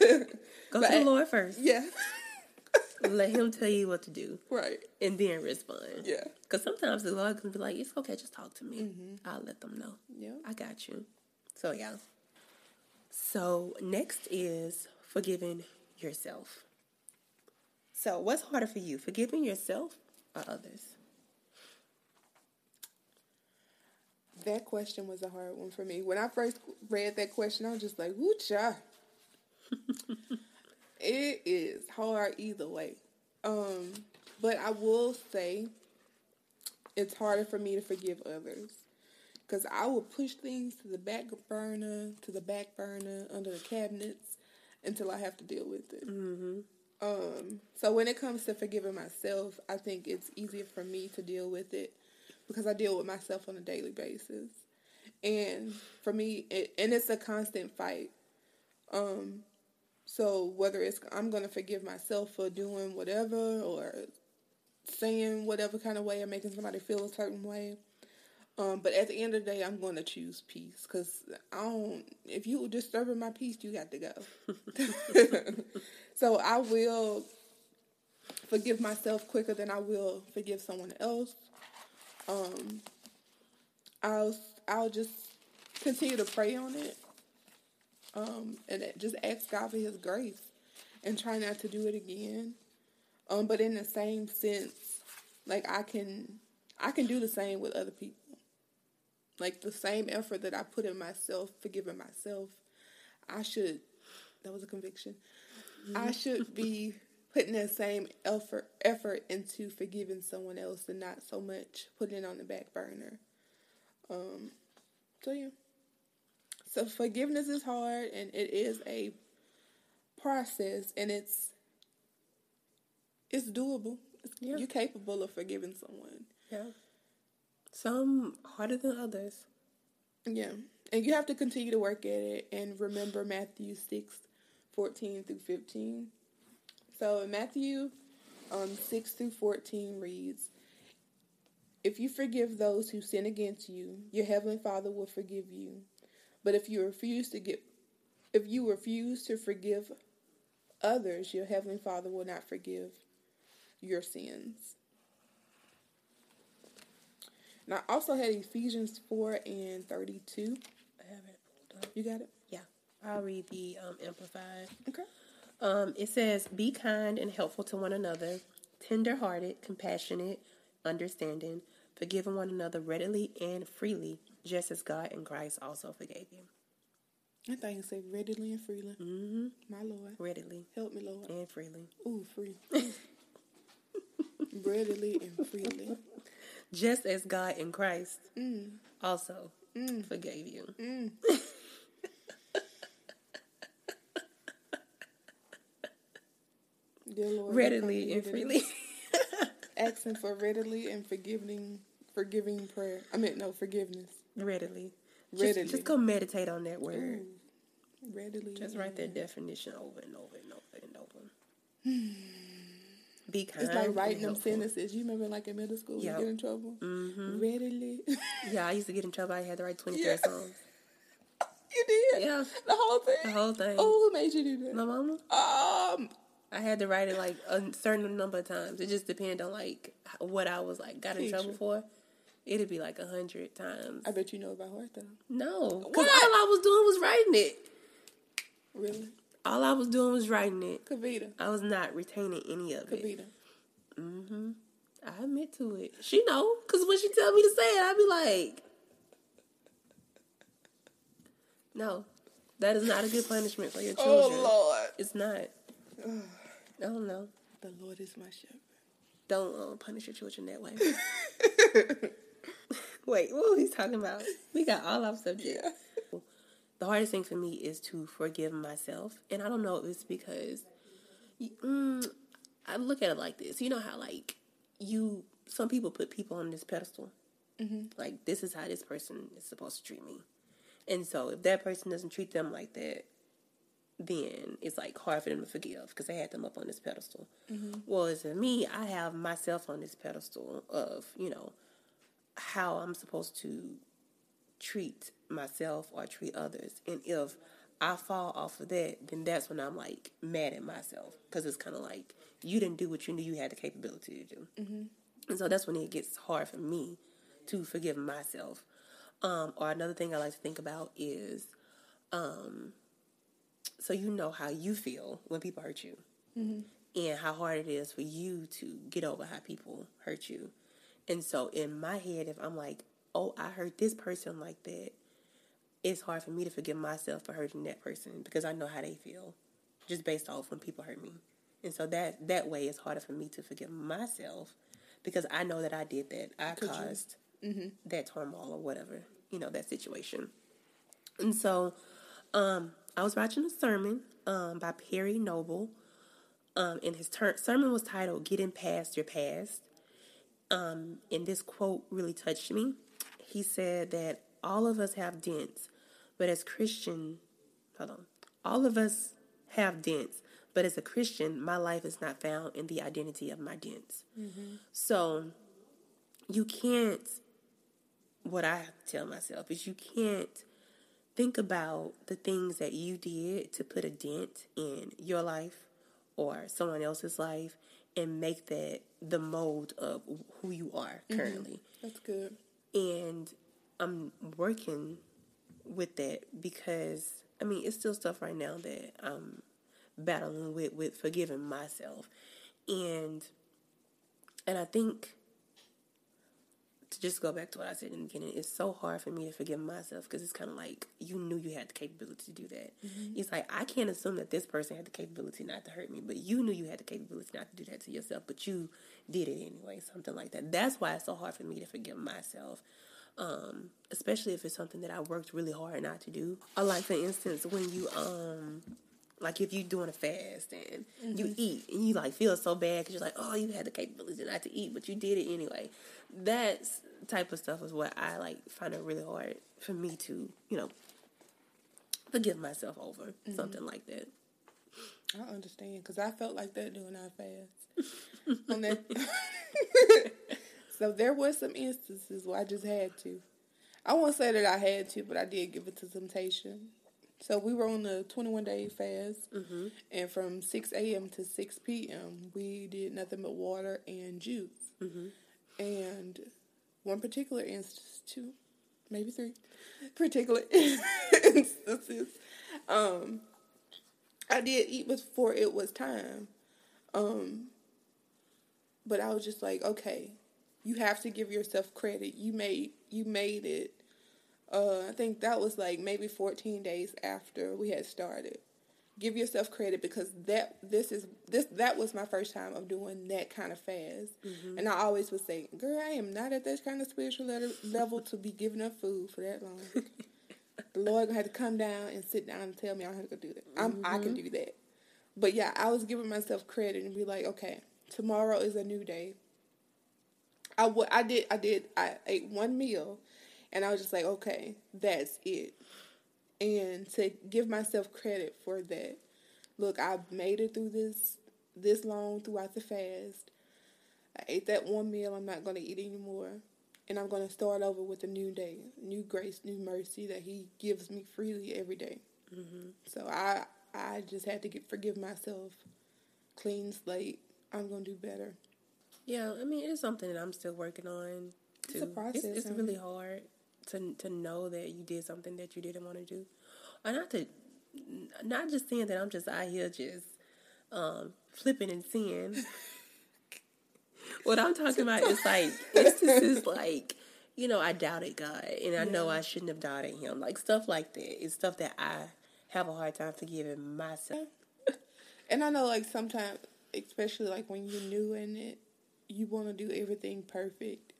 go But to the Lord first. yeah. Let Him tell you what to do, right. and then respond. Yeah. Because sometimes the Lord can be like, it's okay, just talk to me. Mm-hmm. I'll let them know. Yeah. I got you. So, yeah. So, next is forgiving yourself. So, what's harder for you, forgiving yourself or others? That question was a hard one for me. When I first read that question, I was just like, "Woo cha." it is hard either way. Um, but I will say it's harder for me to forgive others because I will push things to the back burner, to the back burner, under the cabinets until I have to deal with it. Um, so when it comes to forgiving myself, I think it's easier for me to deal with it because I deal with myself on a daily basis. And for me, it, and it's a constant fight. Um, so whether it's I'm gonna forgive myself for doing whatever or saying whatever kind of way or making somebody feel a certain way. Um, but at the end of the day, I'm going to choose peace because I don't. If you disturbing my peace, you got to go. so I will forgive myself quicker than I will forgive someone else. Um, I'll I'll just continue to pray on it, um, and just ask God for His grace, and try not to do it again. Um, but in the same sense, like I can I can do the same with other people. Like the same effort that I put in myself, forgiving myself, I should. That was a conviction. I should be putting that same effort effort into forgiving someone else, and not so much putting it on the back burner. Um. So yeah. So forgiveness is hard, and it is a process, and it's it's doable. It's, Yeah. You're capable of forgiving someone. Yeah. Some harder than others. Yeah. And you have to continue to work at it and remember Matthew 6, 14 through 15. So Matthew um, 6 through 14 reads, If you forgive those who sin against you, your heavenly Father will forgive you. But if you refuse to get if you refuse to forgive others, your heavenly Father will not forgive your sins. And I also had Ephesians 4 and 32. I have it pulled up. You got it? Yeah. I'll read the um, Amplified. Okay. Um, it says, Be kind and helpful to one another, tender hearted, compassionate, understanding, forgiving one another readily and freely, just as God and Christ also forgave you. I thought you said readily and freely. Mm-hmm. My Lord. Readily Help me, Lord. and freely. Ooh, free. readily and freely. Just as God in Christ Mm. also Mm. forgave you. Mm. Dear Lord, we come to Readily and freely. Asking for readily and forgiving, forgiving prayer. I mean, no, forgiveness. readily. Just, Readily. just go meditate on that word. Ooh, readily. Just write that definition over and over and over and over. Be kind. It's like writing them sentences. You remember, like in middle school, Yep. you get in trouble. Mhm. Readily. Yeah, I used to get in trouble. I had to write 23 Yeah. songs. you did. Yeah, The whole thing. the whole thing. Oh, who made you do that? My mama, Um, I had to write it like a certain number of times. It just depended on like what I was like got in Teacher. trouble for. It'd be like a hundred times. I bet you know about heart though. No, because all I was doing was writing it. Really? All I was doing was writing it. Kavita. I was not retaining any of it. Kavita. Mm-hmm. I admit to it. She know, cause when she tell me to say it, I be like, No, that is not a good punishment for your children. Oh. Lord. It's not. I don't know. The Lord is my shepherd. Don't uh, punish your children that way. Wait, what was he talking about? We got all off subject. The hardest thing for me is to forgive myself, and I don't know if it's because mm, I look at it like this. You know how like you, some people put people on this pedestal. Like this is how this person is supposed to treat me, and so if that person doesn't treat them like that, then it's like hard for them to forgive because they had them up on this pedestal. Well, as for me, I have myself on this pedestal of you know how I'm supposed to treat myself or treat others, and if I fall off of that, then that's when I'm like mad at myself. Because it's kind of like you didn't do what you knew you had the capability to do, mm-hmm. and so that's when it gets hard for me to forgive myself. Um, or another thing I like to think about is um, so you know how you feel when people hurt you. Mm-hmm. And how hard it is for you to get over how people hurt you. And so in my head if i'm like oh i hurt this person like that it's hard for me to forgive myself for hurting that person because i know how they feel just based off when people hurt me. And so that that way it's harder for me to forgive myself because i know that i did that. I caused that turmoil or whatever you know that situation. And so um, I was watching a sermon um, by Perry Noble, um, and his ter- sermon was titled "Getting Past Your Past." Um, and this quote really touched me. He said that all of us have dents, but as Christian, hold on, all of us have dents, but as a Christian, my life is not found in the identity of my dents. Mm-hmm. So you can't. What I tell myself is you can't think about the things that you did to put a dent in your life or someone else's life and make that the mold of who you are mm-hmm. currently. That's good. And I'm working with that because I mean it's still stuff right now that I'm battling with with forgiving myself. And and I think to just go back to what I said in the beginning, it's so hard for me to forgive myself because it's kind of like you knew you had the capability to do that. Mm-hmm. It's like I can't assume that this person had the capability not to hurt me, but you knew you had the capability not to do that to yourself, but you did it anyway, something like that. That's why it's so hard for me to forgive myself. Um, especially if it's something that I worked really hard not to do. Or like for instance, when you um like if you're doing a fast and you eat and you like feel so bad because you're like, oh, you had the capability not to eat, but you did it anyway. That type of stuff is what I like find it really hard for me to, you know, forgive myself over something like that. I understand because I felt like that doing our fast. On that- so there was some instances where I just had to. I won't say that I had to, but I did give it to temptation. So we were on the 21 day fast, and from 6 a.m. to 6 p.m., we did nothing but water and juice. And one particular instance, two, maybe three particular instances, um, I did eat before it was time. Um, but I was just like, okay, you have to give yourself credit. You made you made it. Uh, I think that was like maybe 14 days after we had started. Give yourself credit because that this is this that was my first time of doing that kind of fast, and I always would say, "Girl, I am not at that kind of spiritual level, level to be giving up food for that long." the Lord gonna have to come down and sit down and tell me I have to do that. I'm, I can do that. But yeah, I was giving myself credit and be like, okay, tomorrow is a new day. I did I did I ate one meal, and I was just like, okay, that's it. And to give myself credit for that, look, I made it through this this long throughout the fast. I ate that one meal. I'm not gonna eat anymore, and I'm gonna start over with a new day, new grace, new mercy that He gives me freely every day. Mm-hmm. So I I just had to get forgive myself, clean slate. I'm gonna do better. Yeah, I mean, it's something that I'm still working on. It's a process, It's, it's really hard to to know that you did something that you didn't want to do, or not to, not just saying that I'm just out here just um, flipping and seeing. what I'm talking about is like instances like you know, I doubted God, and I know I shouldn't have doubted Him. Like stuff like that is stuff that I have a hard time forgiving myself. And I know, like, sometimes, especially like when you're new in it, you want to do everything perfect.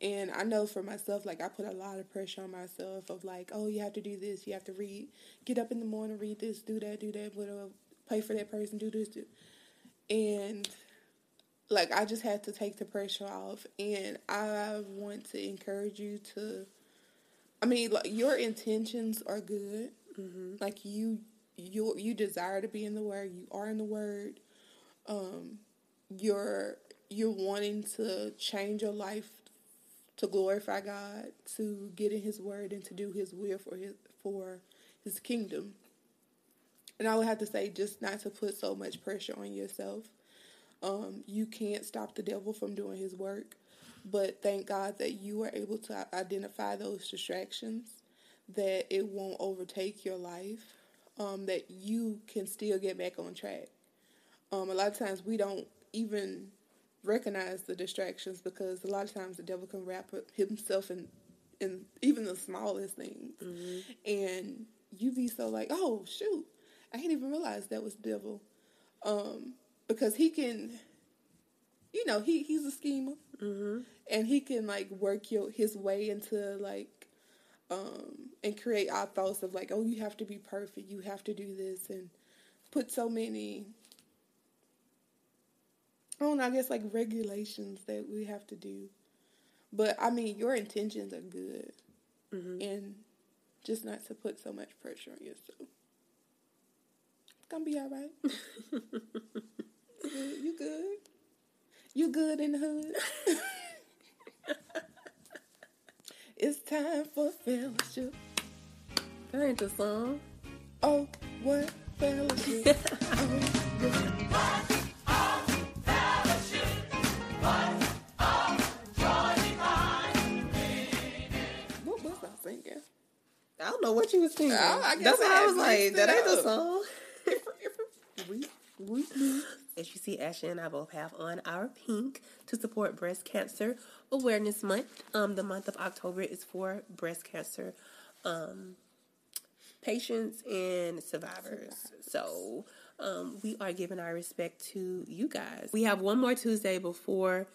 And I know for myself, like, I put a lot of pressure on myself of, like, oh, you have to do this, you have to read, get up in the morning, read this, do that, do that, whatever, pay for that person, do this, do. And, like, I just had to take the pressure off. And I want to encourage you to, I mean, like, your intentions are good. Like, you, you, you desire to be in the Word, you are in the Word um, you're you're wanting to change your life to glorify God, to get in His Word, and to do His will for His for His kingdom. And I would have to say, just not to put so much pressure on yourself. Um, you can't stop the devil from doing his work, but thank God that you are able to identify those distractions, that it won't overtake your life, um, that you can still get back on track. Um, a lot of times we don't even recognize the distractions because a lot of times the devil can wrap up himself in in even the smallest things, and you be so like, oh shoot, I didn't even realize that was devil, um, because he can, you know, he he's a schemer, and he can like work your his way into like um, and create our thoughts of like, oh, you have to be perfect, you have to do this, and put so many, I don't know, I guess like regulations that we have to do. But I mean, your intentions are good, mm-hmm. and just not to put so much pressure on yourself. It's gonna be all right. you good? You good? You good in the hood? it's time for fellowship. That ain't the song. Oh, what fellowship? oh, what singing? I don't know what you was thinking. Oh, I guess That's I what I was like. That ain't the song. We, we, we. As you see, Ashley and I both have on our pink to support Breast Cancer Awareness Month. Um, the month of October is for breast cancer um, patients and survivors. So um, we are giving our respect to you guys. We have one more Tuesday before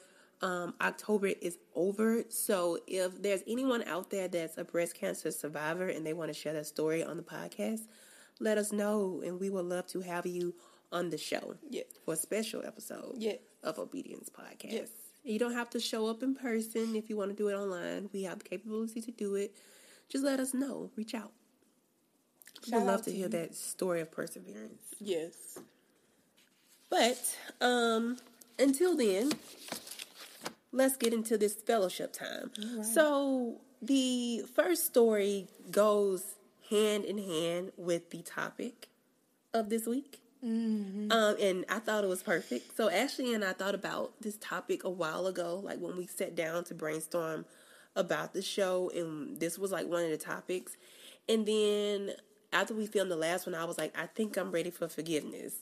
um, October is over. So if there's anyone out there that's a breast cancer survivor and they want to share their story on the podcast, let us know, and we would love to have you on the show for a special episode of Obedience Podcast. Yes. You don't have to show up in person if you want to do it online. We have the capability to do it. Just let us know. Reach out. We'd love to hear that story of perseverance. Yes. But um, until then, let's get into this fellowship time. So the first story goes hand in hand with the topic of this week. Um, and I thought it was perfect. So Ashley and I thought about this topic a while ago, like when we sat down to brainstorm about the show, and this was like one of the topics. And then after we filmed the last one, I was like, I think I'm ready for forgiveness.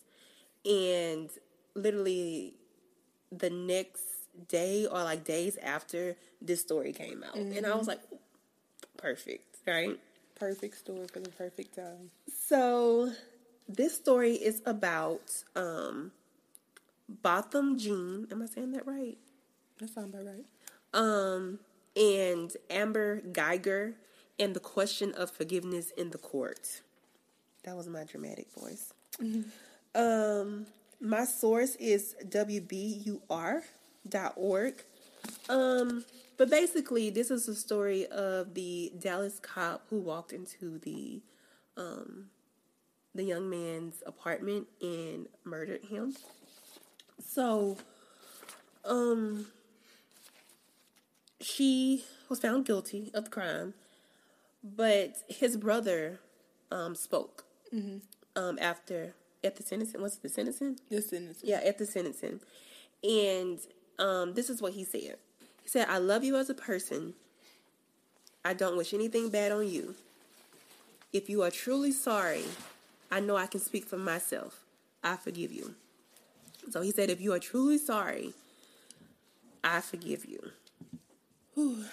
And literally the next day or like days after this story came out. And I was like, perfect, right? Perfect story for the perfect time. So this story is about um Botham Jean. Am I saying that right? That sounds about right. Um and Amber Guyger and the question of forgiveness in the court. That was my dramatic voice. Um my source is wbur.org. Um but basically this is the story of the Dallas cop who walked into the um the young man's apartment and murdered him. So, um, she was found guilty of the crime, but his brother um, spoke um, after at the sentencing. Was it the sentencing? Listen, it's Yeah, at the sentencing. And um, this is what he said. He said, I love you as a person. I don't wish anything bad on you. If you are truly sorry, I know I can speak for myself. I forgive you. So he said, if you are truly sorry, I forgive you.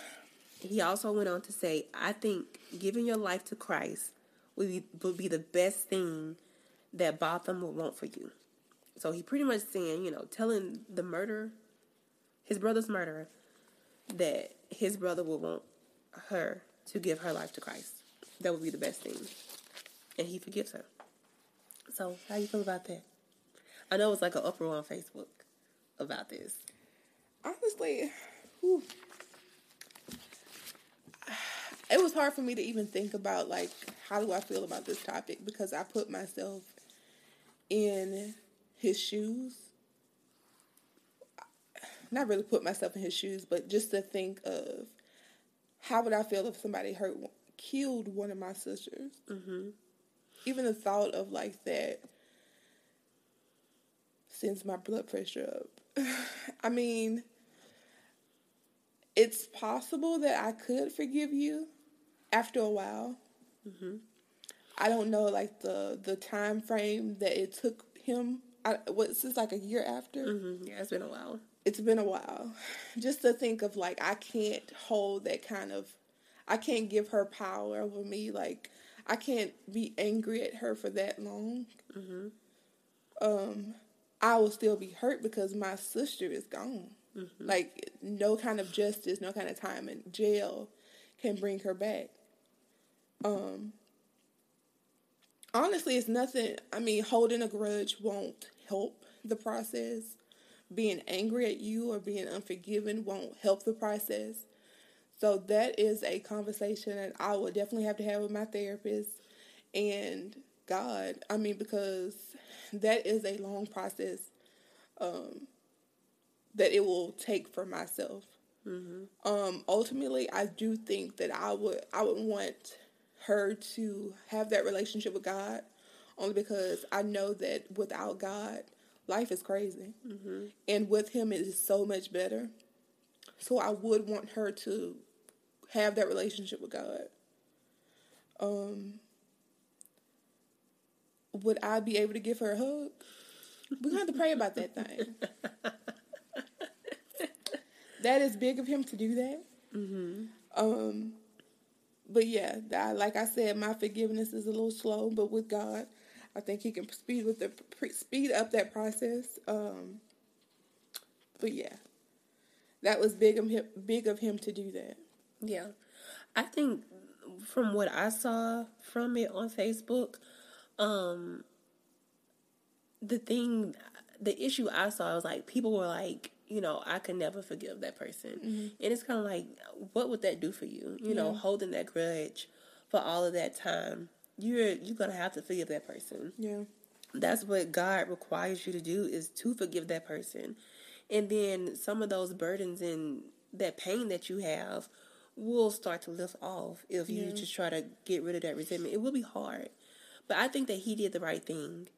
he also went on to say, I think giving your life to Christ would be, would be the best thing that Botham would want for you. So he pretty much saying, you know, telling the murderer, his brother's murderer, that his brother would want her to give her life to Christ. That would be the best thing. And he forgives her. So how you feel about that? I know it's like an uproar on Facebook about this. Honestly, whew. it was hard for me to even think about like how do I feel about this topic because I put myself in his shoes. Not really put myself in his shoes, but just to think of how would I feel if somebody hurt, killed one of my sisters. Mm-hmm. Even the thought of like that sends my blood pressure up. I mean, it's possible that I could forgive you after a while. Mm-hmm. I don't know, like the the time frame that it took him. I, what's this like a year after? Mm-hmm. Yeah, it's been a while. It's been a while. Just to think of like I can't hold that kind of. I can't give her power over me. Like I can't be angry at her for that long. Mm-hmm. Um, I will still be hurt because my sister is gone. Mm-hmm. Like no kind of justice, no kind of time in jail can bring her back. Um honestly it's nothing I mean holding a grudge won't help the process. Being angry at you or being unforgiving won't help the process. So that is a conversation that I would definitely have to have with my therapist and God. I mean because that is a long process um, that it will take for myself. Mm-hmm. Um, ultimately, I do think that I would I would want her to have that relationship with God, only because I know that without God, life is crazy, mm-hmm. and with Him it is so much better. So I would want her to have that relationship with God. Um, would I be able to give her a hug? We're gonna have to pray about that thing. that is big of him to do that. Mm-hmm. Um, but yeah, that, like I said, my forgiveness is a little slow, but with God, I think He can speed with the speed up that process. Um, but yeah, that was big of him, big of him to do that. Yeah, I think from what I saw from it on Facebook, um, the thing, the issue I saw was like people were like, you know, I could never forgive that person, mm-hmm. and it's kind of like, what would that do for you? You know, holding that grudge for all of that time, you're you're gonna have to forgive that person. Yeah, that's what God requires you to do is to forgive that person, and then some of those burdens and that pain that you have will start to lift off if yeah. you just try to get rid of that resentment. It will be hard, but I think that he did the right thing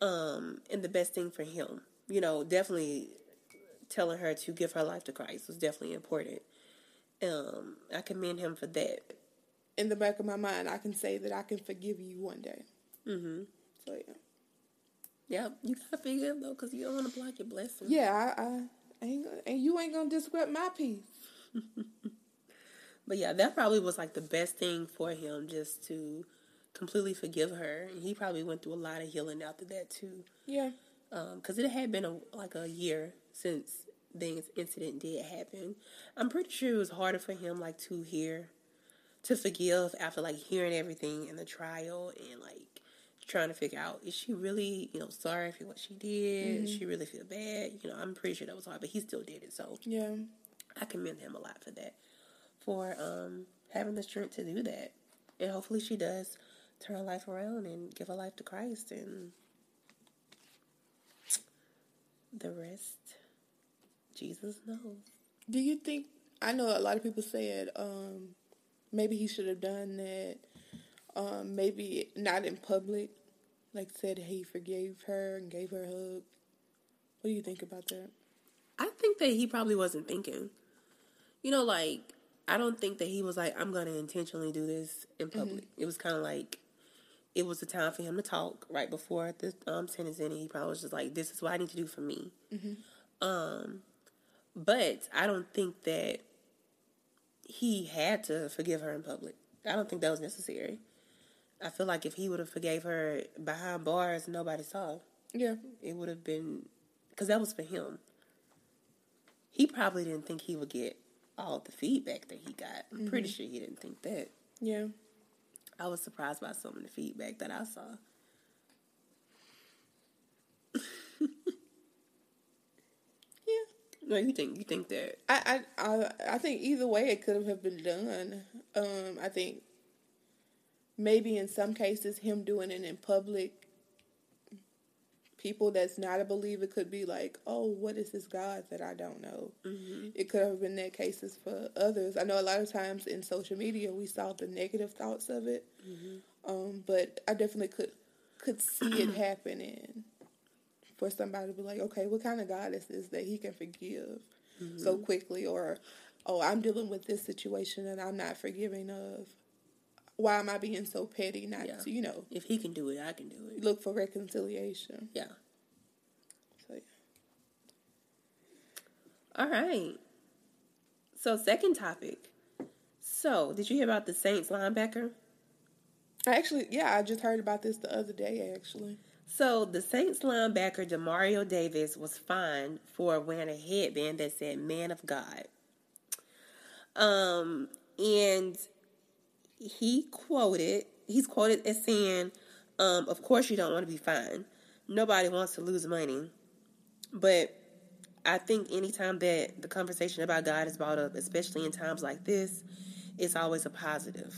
um, and the best thing for him. You know, definitely telling her to give her life to Christ was definitely important. Um, I commend him for that. In the back of my mind, I can say that I can forgive you one day. Mm-hmm. So yeah. Yeah, you gotta forgive though, cause you don't want to block your blessing. Yeah, I, I ain't, and you ain't gonna disrupt my peace. but yeah, that probably was like the best thing for him, just to completely forgive her. And he probably went through a lot of healing after that too. Yeah. Because um, it had been a, like a year since the incident did happen. I'm pretty sure it was harder for him like to hear, to forgive after like hearing everything in the trial and like trying to figure out is she really you know sorry for what she did? Mm-hmm. she really feel bad? You know, I'm pretty sure that was hard, but he still did it. So yeah, I commend him a lot for that, for um having the strength to do that, and hopefully she does turn her life around and give her life to Christ and the rest Jesus knows. Do you think I know a lot of people said um, maybe he should have done that um, maybe not in public like said he forgave her and gave her a hug. What do you think about that? I think that he probably wasn't thinking. You know, like I don't think that he was like, I'm going to intentionally do this in public. Mm-hmm. It was kind of like it was the time for him to talk right before the um, sentence ended. He probably was just like, "This is what I need to do for me." Mm-hmm. Um, but I don't think that he had to forgive her in public. I don't think that was necessary. I feel like if he would have forgave her behind bars, nobody saw. Yeah. It would have been because that was for him. He probably didn't think he would get all the feedback that he got. I'm pretty mm-hmm. sure he didn't think that. Yeah. I was surprised by some of the feedback that I saw. Yeah. No, you think you think that I, I, I, I think either way it could have been done. Um, I think maybe in some cases him doing it in public, people that's not a believer could be like, "Oh, what is this God that I don't know?" It could have been that cases for others. I know a lot of times in social media we saw the negative thoughts of it, um, but I definitely could could see it happening for somebody to be like, "Okay, what kind of God is this that He can forgive mm-hmm. so quickly?" Or, "Oh, I'm dealing with this situation and I'm not forgiving of." Why am I being so petty? Not Yeah. to you know if he can do it, I can do it. look for reconciliation. Yeah. So yeah. All right. So second topic. So did you hear about the Saints linebacker? I actually, yeah, I just heard about this the other day. Actually, So the Saints linebacker Demario Davis was fined for wearing a headband that said "Man of God." Um, and he quoted, he's quoted as saying, um, "Of course you don't want to be fined. Nobody wants to lose money, but I think anytime that the conversation about God is brought up, especially in times like this, it's always a positive.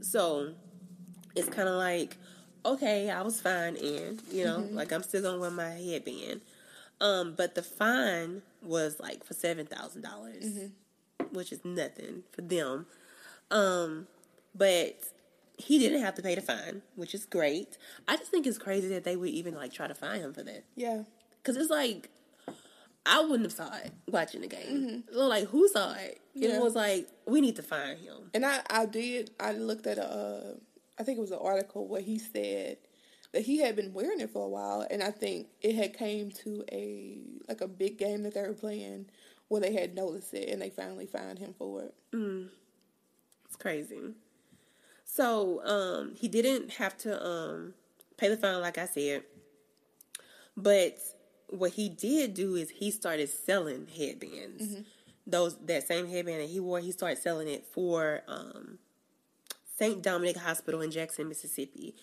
So it's kind of like, okay, I was fine, and you know, like I'm still gonna wear my headband. Um, but the fine was like for seven thousand dollars, which is nothing for them. Um, but he didn't have to pay the fine, which is great. I just think it's crazy that they would even like try to fine him for that. yeah, Cause it's like I wouldn't have saw it watching the game. So Like who saw it? Yeah. It was like we need to find him. and I, I did. I looked at a, uh, I think it was an article where he said that he had been wearing it for a while, and I think it had came to a like a big game that they were playing where they had noticed it, and they finally found him for it. It's crazy. So um, he didn't have to um, pay the fine, like I said. But what he did do is he started selling headbands. Those that same headband that he wore, he started selling it for um, St. Dominic Hospital in Jackson, Mississippi,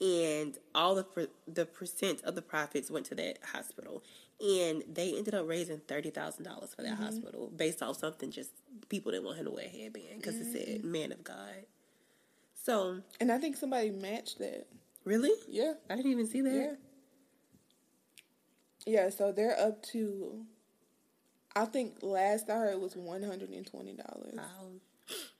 and all the the percent of the profits went to that hospital, and they ended up raising thirty thousand dollars for that mm-hmm. hospital based off something just people didn't want him to wear a headband because it said mm. "Man of God." So And I think somebody matched that. really, Yeah, I didn't even see that. yeah, yeah. So they're up to. I think last I heard was one hundred and twenty dollars. Wow.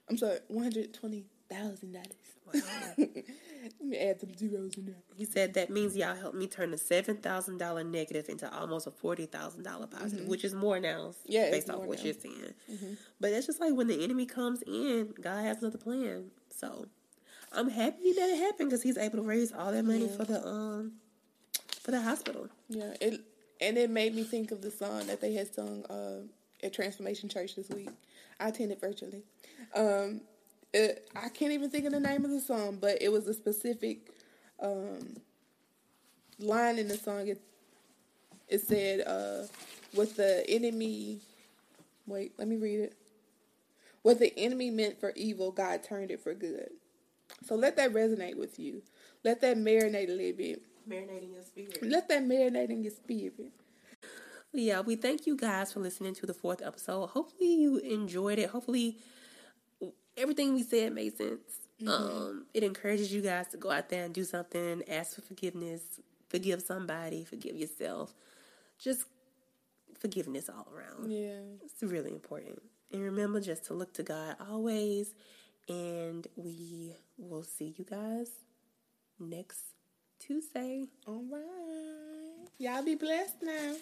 I'm sorry, one hundred twenty thousand dollars. Wow. Let me add some zeros in there. He said that means y'all helped me turn a seven thousand dollar negative into almost a forty thousand dollar positive, which is more now. Mm-hmm. Yeah, based off what now. you're saying. But it's just like when the enemy comes in, God has another plan. So I'm happy that it happened because he's able to raise all that money for the um for the hospital. Yeah, it and it made me think of the song that they had sung uh, at Transformation Church this week. I attended virtually. Um, it, I can't even think of the name of the song, but it was a specific um, line in the song. It it said, uh, "What the enemy." Wait, let me read it. What the enemy meant for evil, God turned it for good. So let that resonate with you. Let that marinate a little bit. Marinating your spirit. Let that marinate in your spirit. Yeah, we thank you guys for listening to the fourth episode. Hopefully you enjoyed it. Hopefully everything we said made sense. Um, it encourages you guys to go out there and do something, ask for forgiveness, forgive somebody, forgive yourself. Just forgiveness all around. Yeah. It's really important. And remember just to look to God always. And we will see you guys next Tuesday. All right. Y'all be blessed now.